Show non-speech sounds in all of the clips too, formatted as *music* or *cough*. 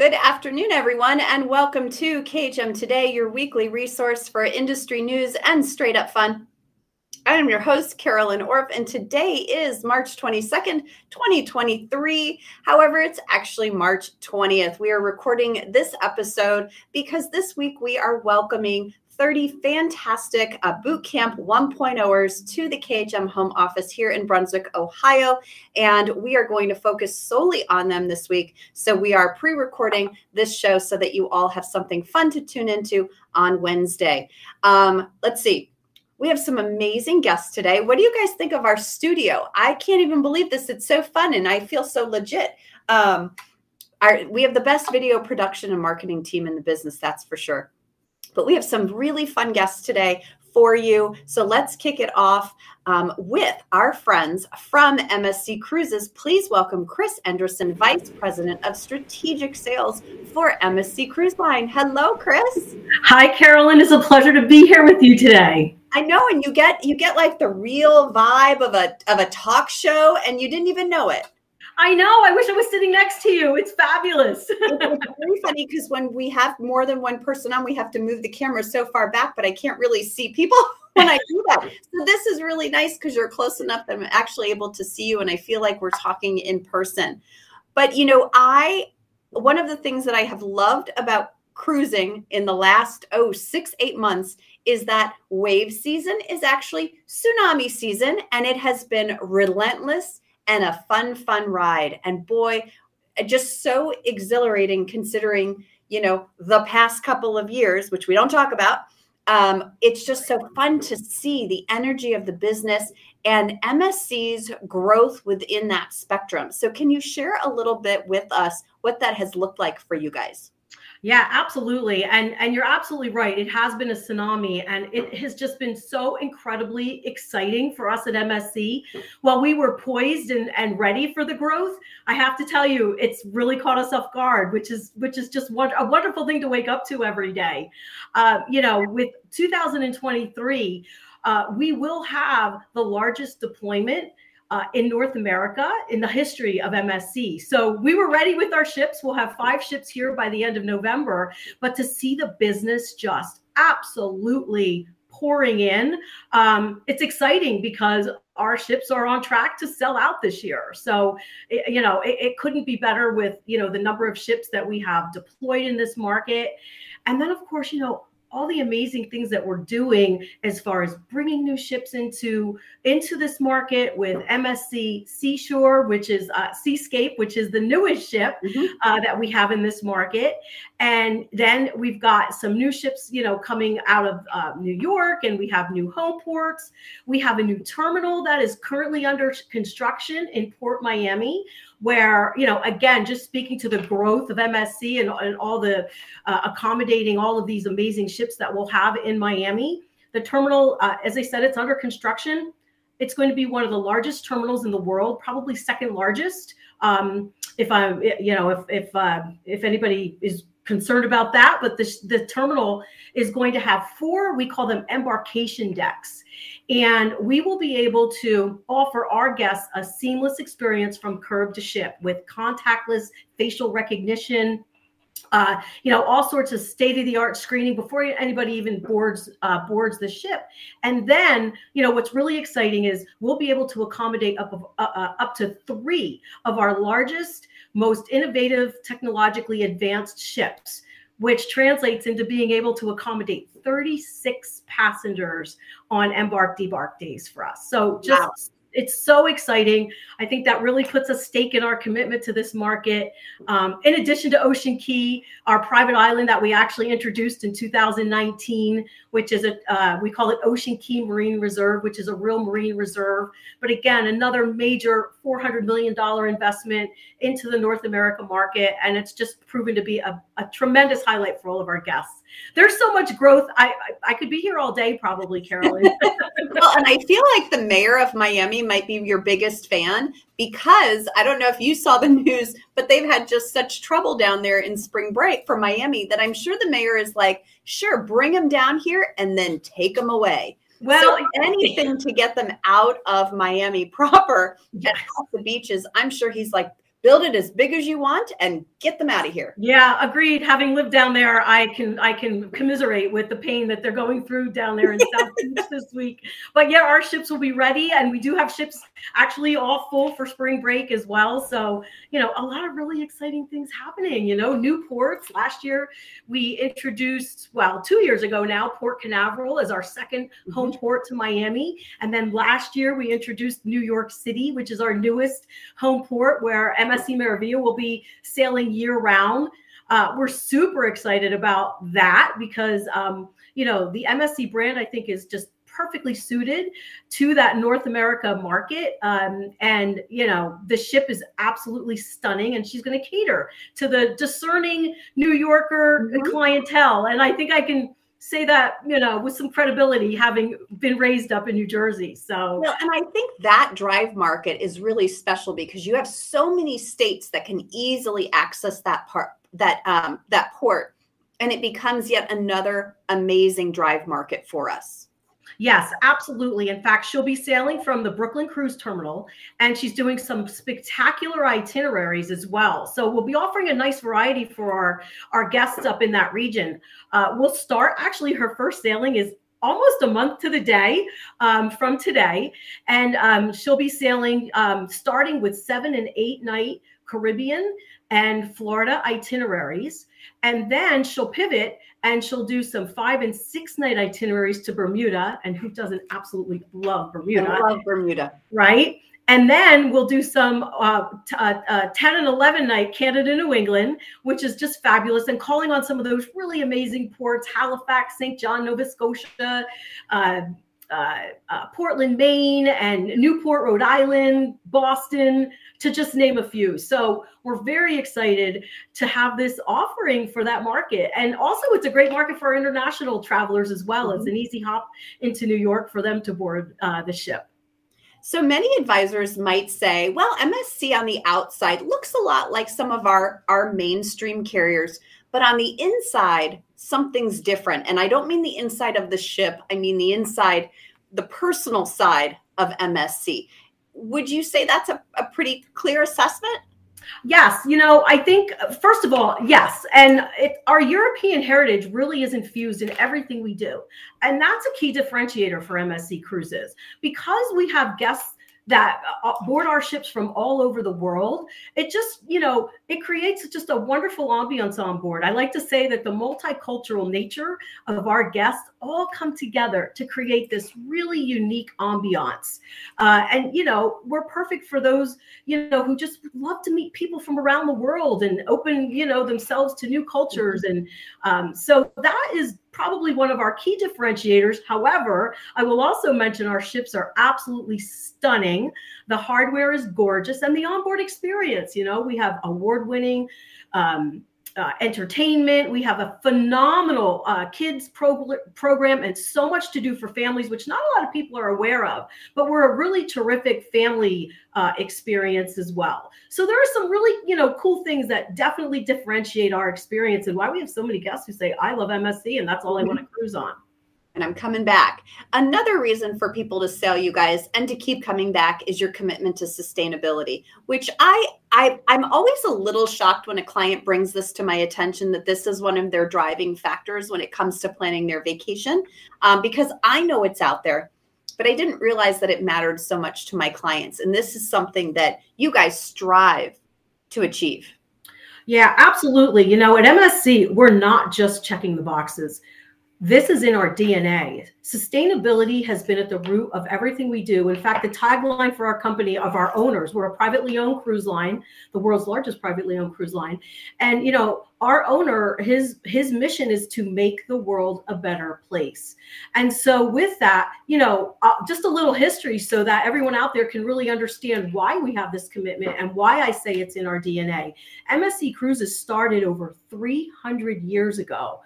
Good afternoon, everyone, and welcome to KHM Today, your weekly resource for industry news and straight up fun. I am your host, Carolyn Orff, and today is March 22nd, 2023. However, it's actually March 20th. We are recording this episode because this week we are welcoming 30 fantastic uh, boot camp 1.0ers to the KHM home office here in Brunswick, Ohio. And we are going to focus solely on them this week. So we are pre recording this show so that you all have something fun to tune into on Wednesday. Um, let's see. We have some amazing guests today. What do you guys think of our studio? I can't even believe this. It's so fun and I feel so legit. Um, our, we have the best video production and marketing team in the business, that's for sure. But we have some really fun guests today for you. So let's kick it off um, with our friends from MSC Cruises. Please welcome Kris Endreson, Vice President of Strategic Sales for MSC Cruise Line. Hello, Kris. Hi, Carolyn. It's a pleasure to be here with you today. I know, and you get you get like the real vibe of a of a talk show, and you didn't even know it. I know. I wish I was sitting next to you. It's fabulous. it's *laughs* very funny because when we have more than one person on, we have to move the camera so far back, but I can't really see people *laughs* when I do that. So this is really nice because you're close enough that I'm actually able to see you, and I feel like we're talking in person. But you know, I one of the things that I have loved about cruising in the last oh six eight months is that wave season is actually tsunami season and it has been relentless and a fun, fun ride. And boy, just so exhilarating considering, you know, the past couple of years, which we don't talk about. Um, it's just so fun to see the energy of the business and MSC's growth within that spectrum. So, can you share a little bit with us what that has looked like for you guys? Yeah, absolutely. And and you're absolutely right. It has been a tsunami and it has just been so incredibly exciting for us at MSC. While we were poised and, and ready for the growth, I have to tell you, it's really caught us off guard, which is which is just one, a wonderful thing to wake up to every day. Uh, you know, with 2023, uh, we will have the largest deployment uh, in North America in the history of MSC. So we were ready with our ships. We'll have five ships here by the end of November. But to see the business just absolutely pouring in, um, it's exciting because our ships are on track to sell out this year. So, it, you know, it, it couldn't be better with, you know, the number of ships that we have deployed in this market. And then, of course, you know, all the amazing things that we're doing as far as bringing new ships into into this market with MSC Seashore, which is uh, Seascape, which is the newest ship mm-hmm. uh, that we have in this market, and then we've got some new ships, you know, coming out of uh, New York, and we have new home ports. We have a new terminal that is currently under construction in Port Miami where you know again just speaking to the growth of msc and, and all the uh, accommodating all of these amazing ships that we'll have in miami the terminal uh, as i said it's under construction. It's going to be one of the largest terminals in the world probably second largest. Um, if i you know if if uh, if anybody is concerned about that but the, the terminal is going to have four we call them embarkation decks. And we will be able to offer our guests a seamless experience from curb to ship with contactless facial recognition, uh, you know, all sorts of state of the art screening before anybody even boards uh, boards the ship. And then, you know, what's really exciting is we'll be able to accommodate up of, uh, uh up to three of our largest, most innovative, technologically advanced ships which translates into being able to accommodate 36 passengers on embark debark days for us. So just wow it's so exciting. I think that really puts a stake in our commitment to this market. Um, in addition to Ocean Cay, our private island that we actually introduced in 2019, which is a uh, we call it Ocean Cay Marine Reserve, which is a real marine reserve. But again, another major 400 million dollar investment into the North America market, and it's just proven to be a, a tremendous highlight for all of our guests. There's so much growth. I I, I could be here all day, probably, *laughs* Carolyn. *laughs* well, and I feel like the mayor of Miami might be your biggest fan because I don't know if you saw the *laughs* news, but they've had just such trouble down there in spring break for Miami that I'm sure the mayor is like, sure, bring them down here and then take them away. Well, so anything to get them out of Miami proper yes. off the beaches, I'm sure he's like, build it as big as you want and get them out of here. Yeah, agreed. Having lived down there, I can I can commiserate with the pain that they're going through down there in *laughs* South Beach this week. But yeah, our ships will be ready, and we do have ships actually all full for spring break as well. So you know, a lot of really exciting things happening. You know, new ports. Last year we introduced, well, two years ago now, Port Canaveral as our 2nd mm-hmm. home port to Miami, and then last year we introduced New York City, which is our newest home port where MSC Meraviglia will be sailing year round. Uh, we're super excited about that because, um, you know, the MSC brand, I think, is just perfectly suited to that North America market. Um, and, you know, the ship is absolutely stunning and she's going to cater to the discerning New Yorker mm-hmm. clientele. And I think I can say that you know with some credibility having been raised up in new jersey so. And i think that drive market is really special because you have so many states that can easily access that part that um, that port and it becomes yet another amazing drive market for us Yes, absolutely. In fact, she'll be sailing from the Brooklyn Cruise Terminal and she's doing some spectacular itineraries as well. So we'll be offering a nice variety for our, our guests up in that region. Uh, we'll start, actually, her first sailing is almost a month to the day um, from today. And um, she'll be sailing um, starting with seven and eight night Caribbean and Florida itineraries. And then she'll pivot and she'll do some five and six night itineraries to Bermuda. And who doesn't absolutely love Bermuda? I love Bermuda. Right. And then we'll do some uh, t- uh, uh, 10 and 11 night Canada, New England, which is just fabulous. And calling on some of those really amazing ports Halifax, St. John, Nova Scotia, uh, uh, Portland, Maine, and Newport, Rhode Island, Boston, to just name a few. So we're very excited to have this offering for that market. And also, it's a great market for our international travelers as well. Mm-hmm. It's an easy hop into New York for them to board uh, the ship. So many advisors might say, well, MSC on the outside looks a lot like some of our, our mainstream carriers, but on the inside, something's different. And I don't mean the inside of the ship, I mean the inside, the personal side of MSC. Would you say that's a, a pretty clear assessment? Yes, you know, I think first of all, yes, and it, our European heritage really is infused in everything we do, and that's a key differentiator for MSC Cruises because we have guests that uh, board our ships from all over the world. It just, you know, it creates just a wonderful ambiance on board. I like to say that the multicultural nature of our guests all come together to create this really unique ambiance. Uh, and, you know, we're perfect for those, you know, who just love to meet people from around the world and open, you know, themselves to new cultures. And um, so that is probably one of our key differentiators. However, I will also mention our ships are absolutely stunning. The hardware is gorgeous and the onboard experience, you know, we have award winning um, uh, entertainment. We have a phenomenal uh, kids pro- program and so much to do for families, which not a lot of people are aware of. But we're a really terrific family uh, experience as well. So there are some really you know cool things that definitely differentiate our experience and why we have so many guests who say I love MSC and that's all I want to cruise on and I'm coming back. Another reason for people to sell you guys and to keep coming back is your commitment to sustainability, which I, I I'm always a little shocked when a client brings this to my attention that this is one of their driving factors when it comes to planning their vacation, um, because I know it's out there. But I didn't realize that it mattered so much to my clients. And this is something that you guys strive to achieve. Yeah, absolutely. You know, at MSC, we're not just checking the boxes this is in our DNA. Sustainability has been at the root of everything we do. In fact, the tagline for our company of our owners, we're a privately owned cruise line, the world's largest privately owned cruise line. And you know, our owner, his his mission is to make the world a better place. And so with that, you know, uh, just a little history so that everyone out there can really understand why we have this commitment and why I say it's in our DNA. MSC Cruises started over 300 years ago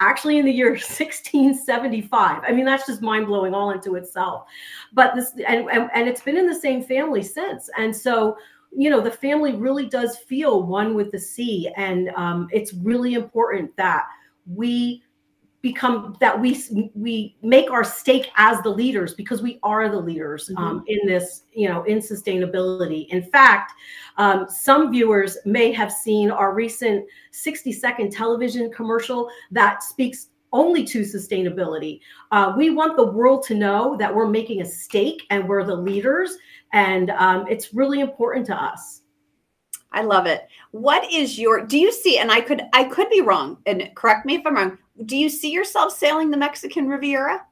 actually in the year *laughs* 1675 i mean that's just mind-blowing all into itself. But this and, and, and it's been in the same family since. And so you know the family really does feel one with the sea. And um, it's really important that we become that we we make our stake as the leaders because we are the leaders mm-hmm. um, in this you know in sustainability. In fact um, some viewers may have seen our recent 60 second television commercial that speaks only to sustainability. Uh, we want the world to know that we're making a stake and we're the leaders and um, it's really important to us I love it. What is your do you see and I could I could be wrong and correct me if I'm wrong. Do you see yourself sailing the Mexican Riviera?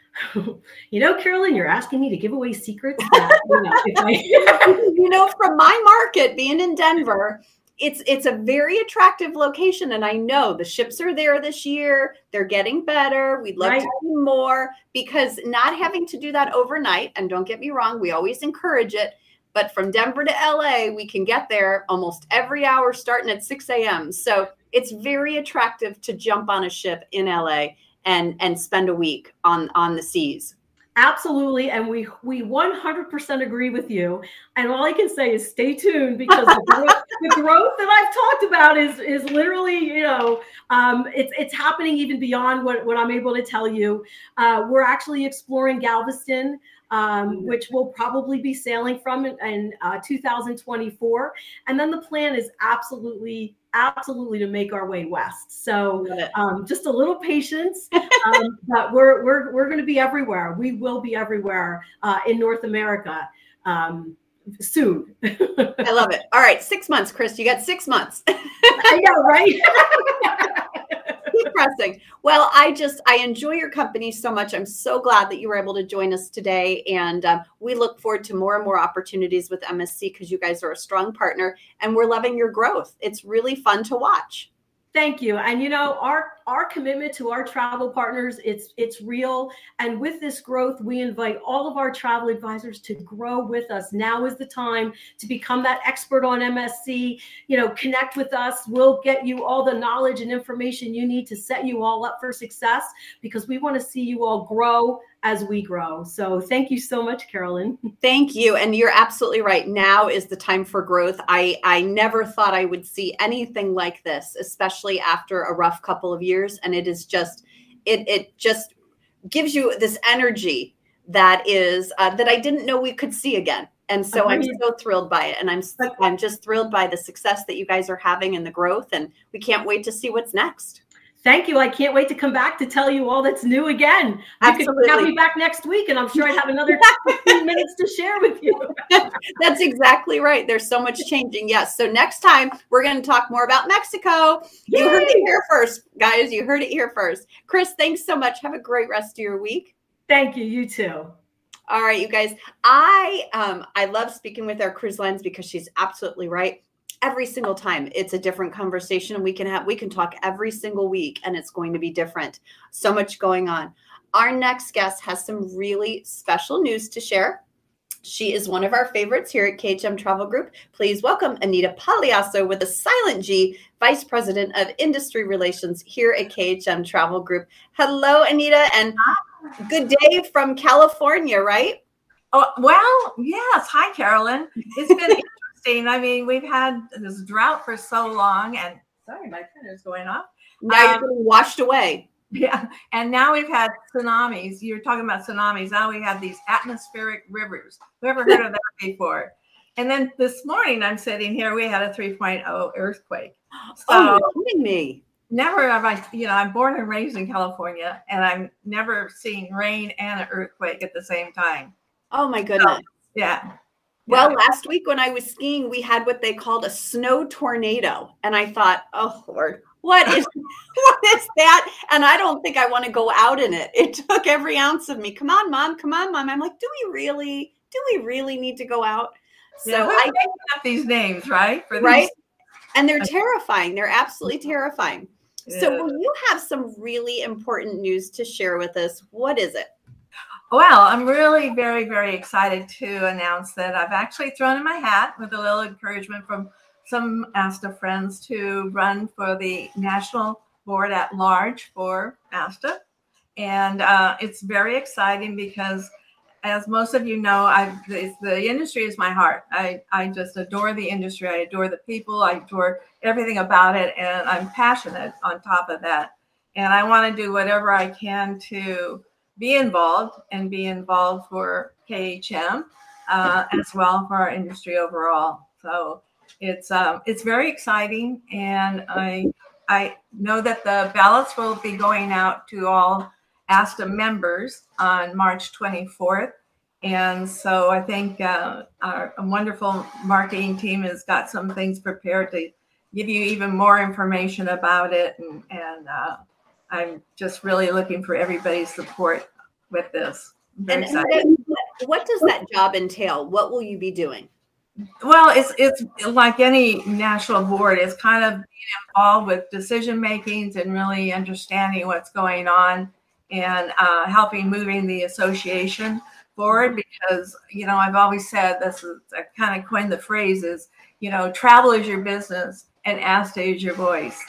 *laughs* you know, Carolyn, you're asking me to give away secrets. That, *laughs* you, know, I... you know, from my market being in Denver, it's it's a very attractive location, and I know the ships are there this year. They're getting better. We'd love right. to do more because not having to do that overnight. And don't get me wrong, we always encourage it. But from Denver to LA, we can get there almost every hour starting at 6 a.m. So it's very attractive to jump on a ship in LA and and spend a week on on the seas. Absolutely, and we we 100% agree with you. And all I can say is stay tuned because the, growth, *laughs* the growth that I've talked about is is literally you know um, it's it's happening even beyond what what I'm able to tell you. Uh, we're actually exploring Galveston um, which we'll probably be sailing from in, in uh, 2024. And then the plan is absolutely, absolutely to make our way west. So um, just a little patience, um, *laughs* but we're we're we're going to be everywhere. We will be everywhere uh, in North America um, soon. I love it. All right, six months, Kris. You got six months. I know, right? *laughs* pressing. Well, I just I enjoy your company so much. I'm so glad that you were able to join us today, and um, we look forward to more and more opportunities with MSC because you guys are a strong partner, and we're loving your growth. It's really fun to watch. Thank you. And you know, our our commitment to our travel partners, it's it's real. And with this growth, we invite all of our travel advisors to grow with us. Now is the time to become that expert on MSC. You know, connect with us. We'll get you all the knowledge and information you need to set you all up for success because we want to see you all grow as we grow. So thank you so much, Carolyn. *laughs* Thank you. And you're absolutely right. Now is the time for growth. I, I never thought I would see anything like this, especially after a rough couple of years. And it is just, it, it just gives you this energy that is, uh, that I didn't know we could see again. And so I'm so thrilled by it. And I'm, I'm just thrilled by the success that you guys are having and the growth. And we can't wait to see what's next. Thank you. I can't wait to come back to tell you all that's new again. Absolutely. You could have me back next week, and I'm sure I'd have another *laughs* 15 minutes to share with you. *laughs* that's exactly right. There's so much changing. Yes. So next time we're going to talk more about Mexico. Yay! You heard it here first, guys. You heard it here first. Kris, thanks so much. Have a great rest of your week. Thank you. You too. All right, you guys. I um I love speaking with our cruise lines because she's absolutely right every single time it's a different conversation we can have we can talk every single week and it's going to be different so much going on our next guest has some really special news to share she is one of our favorites here at KHM Travel Group. Please welcome Anita Pagliasso with a silent G, Vice President of Industry Relations here at KHM Travel Group. Hello, Anita, and good day from California, right? Oh, well, yes. Hi, Carolyn. It's been *laughs* interesting. I mean, we've had this drought for so long, and sorry, my printer's going off. Now um, you're washed away. *laughs* Yeah, and now we've had tsunamis. You're talking about tsunamis. Now we have these atmospheric rivers. Who ever heard of that before? And then this morning, I'm sitting here. We had a 3.0 earthquake. So, oh, you're kidding me! Never have I. You know, I'm born and raised in California, and I've never seen rain and an earthquake at the same time. Oh my goodness! So, yeah. Well, last week when I was skiing, we had what they called a snow tornado. And I thought, oh, Lord, what is *laughs* *laughs* what is that? And I don't think I want to go out in it. It took every ounce of me. Come on, mom. Come on, mom. I'm like, do we really, do we really need to go out? So yeah, I up these names, right? For right. And they're terrifying. They're absolutely mm-hmm. terrifying. Yeah. So will you have some really important news to share with us? What is it? Well, I'm really very, very excited to announce that I've actually thrown in my hat with a little encouragement from some ASTA friends to run for the national board at large for ASTA. And uh, it's very exciting because, as most of you know, I the industry is my heart. I, I just adore the industry. I adore the people. I adore everything about it. And I'm passionate on top of that. And I want to do whatever I can to be involved and be involved for KHM uh, as well for our industry overall. So it's um, it's very exciting, and I I know that the ballots will be going out to all ASTA members on March 24th. And so I think uh, our wonderful marketing team has got some things prepared to give you even more information about it. And, and uh, I'm just really looking for everybody's support with this. And, what does that job entail? What will you be doing? Well, it's it's like any national board. It's kind of being involved with decision makings and really understanding what's going on and uh, helping moving the association forward. Because you know, I've always said this is I kind of coined the phrase is you know, travel is your business and ASTA is your voice.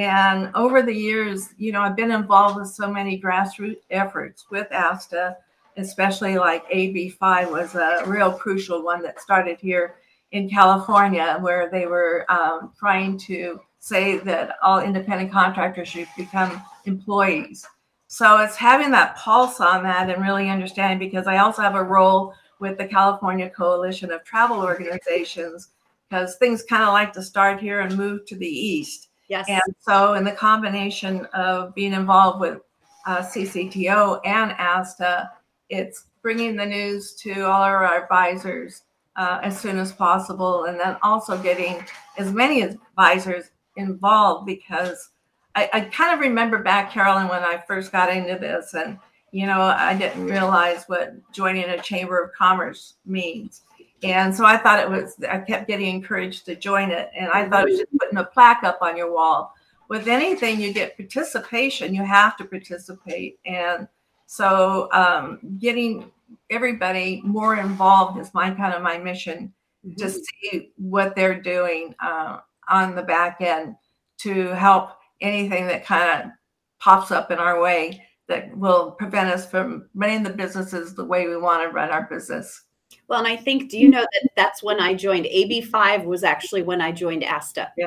And over the years, you know, I've been involved with so many grassroots efforts with ASTA especially like AB5 was a real crucial one that started here in California, where they were um, trying to say that all independent contractors should become employees. So it's having that pulse on that and really understanding because I also have a role with the California Coalition of Travel Organizations because things kind of like to start here and move to the east. Yes. And so, in the combination of being involved with uh, CCTO and ASTA, it's bringing the news to all our advisors uh, as soon as possible, and then also getting as many advisors involved because I, I kind of remember back, Carolyn, when I first got into this, and you know, I didn't realize what joining a chamber of commerce means. And so I thought it was, I kept getting encouraged to join it. And I thought it was just putting a plaque up on your wall. With anything, you get participation, you have to participate. And so um, getting everybody more involved is my kind of my mission mm-hmm. to see what they're doing uh, on the back end to help anything that kind of pops up in our way that will prevent us from running the businesses the way we want to run our business. Well, and I think, do you know that that's when I joined? AB5 was actually when I joined ASTA. Yeah.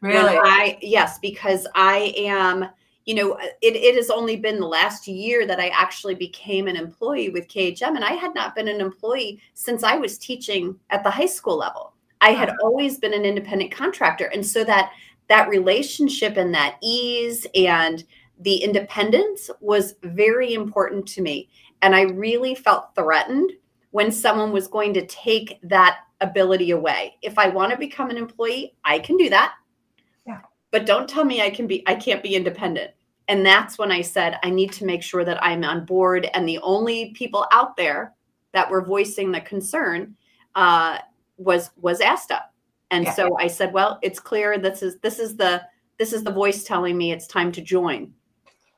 Really? When I, yes, because I am you know, it, it has only been the last year that I actually became an employee with KHM. And I had not been an employee since I was teaching at the high school level. I had always been an independent contractor. And so that that relationship and that ease and the independence was very important to me. And I really felt threatened when someone was going to take that ability away. If I want to become an employee, I can do that Yeah. but don't tell me I can be I can't be independent. And that's when I said I need to make sure that I'm on board. And the only people out there that were voicing the concern uh, was was ASTA. And yeah. so I said, well, it's clear this is this is the this is the voice telling me it's time to join.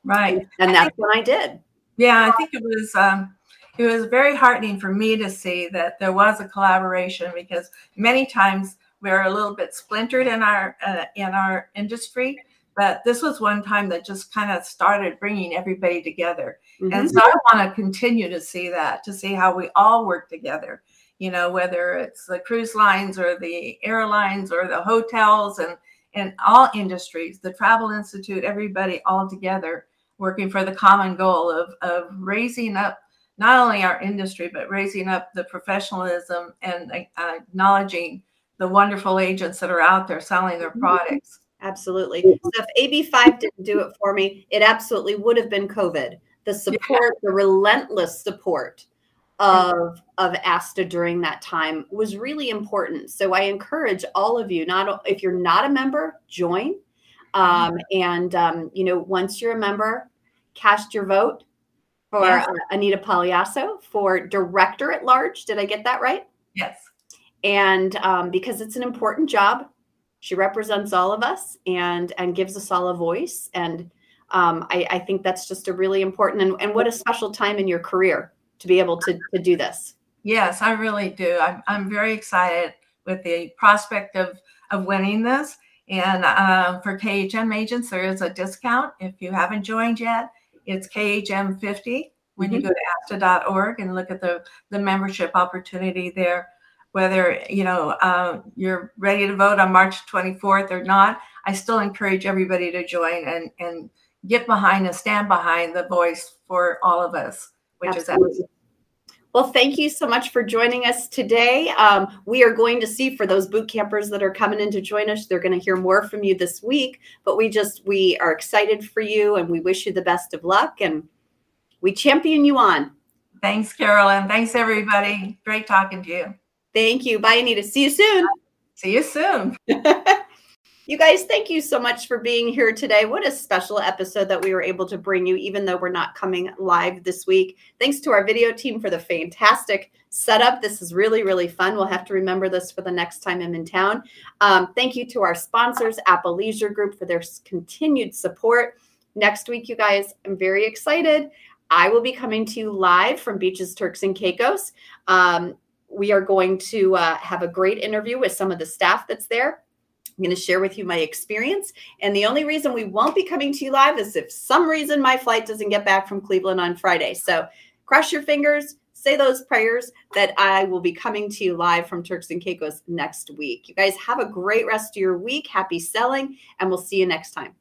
Right. And, that's when I did. Yeah, I think it was um, it was very heartening for me to see that there was a collaboration because many times we're a little bit splintered in our uh, in our industry but this was one time that just kind of started bringing everybody together mm-hmm. and so i want to continue to see that to see how we all work together you know whether it's the cruise lines or the airlines or the hotels and and all industries the travel institute everybody all together working for the common goal of of raising up not only our industry but raising up the professionalism and uh, acknowledging the wonderful agents that are out there selling their mm-hmm. products. Absolutely. So if AB5 didn't do it for me, it absolutely would have been COVID. The support, yeah. the relentless support of of ASTA during that time was really important. So I encourage all of you, not if you're not a member, join. Um, mm-hmm. and um, you know, once you're a member, cast your vote for yes. uh, Anita Pagliasso for director at large. Did I get that right? Yes and um, because it's an important job she represents all of us and and gives us all a voice and um, I, I, think that's just a really important and, and what a special time in your career to be able to, to do this yes i really do i'm, I'm very excited with the prospect of of winning this and uh, for khm agents there is a discount if you haven't joined yet it's khm 50 when mm-hmm. you go to asta.org and look at the the membership opportunity there whether you know uh, you're ready to vote on March 24th or not. I still encourage everybody to join and and get behind and stand behind the voice for all of us, which Absolutely. is well, thank you so much for joining us today. Um, we are going to see for those boot campers that are coming in to join us, they're going to hear more from you this week. But we just, we are excited for you and we wish you the best of luck and we champion you on. Thanks, Carolyn. Thanks, everybody. Great talking to you. Thank you. Bye, Anita. See you soon. See you soon. *laughs* You guys, thank you so much for being here today. What a special episode that we were able to bring you, even though we're not coming live this week. Thanks to our video team for the fantastic setup. This is really, really fun. We'll have to remember this for the next time I'm in town. Um, thank you to our sponsors, Apple Leisure Group, for their continued support. Next week, you guys, I'm very excited. I will be coming to you live from Beaches, Turks, and Caicos. Um, we are going to uh, have a great interview with some of the staff that's there I'm going to share with you my experience. And the only reason we won't be coming to you live is if some reason my flight doesn't get back from Cleveland on Friday. So cross your fingers, say those prayers that I will be coming to you live from Turks and Caicos next week. You guys have a great rest of your week. Happy selling, and we'll see you next time.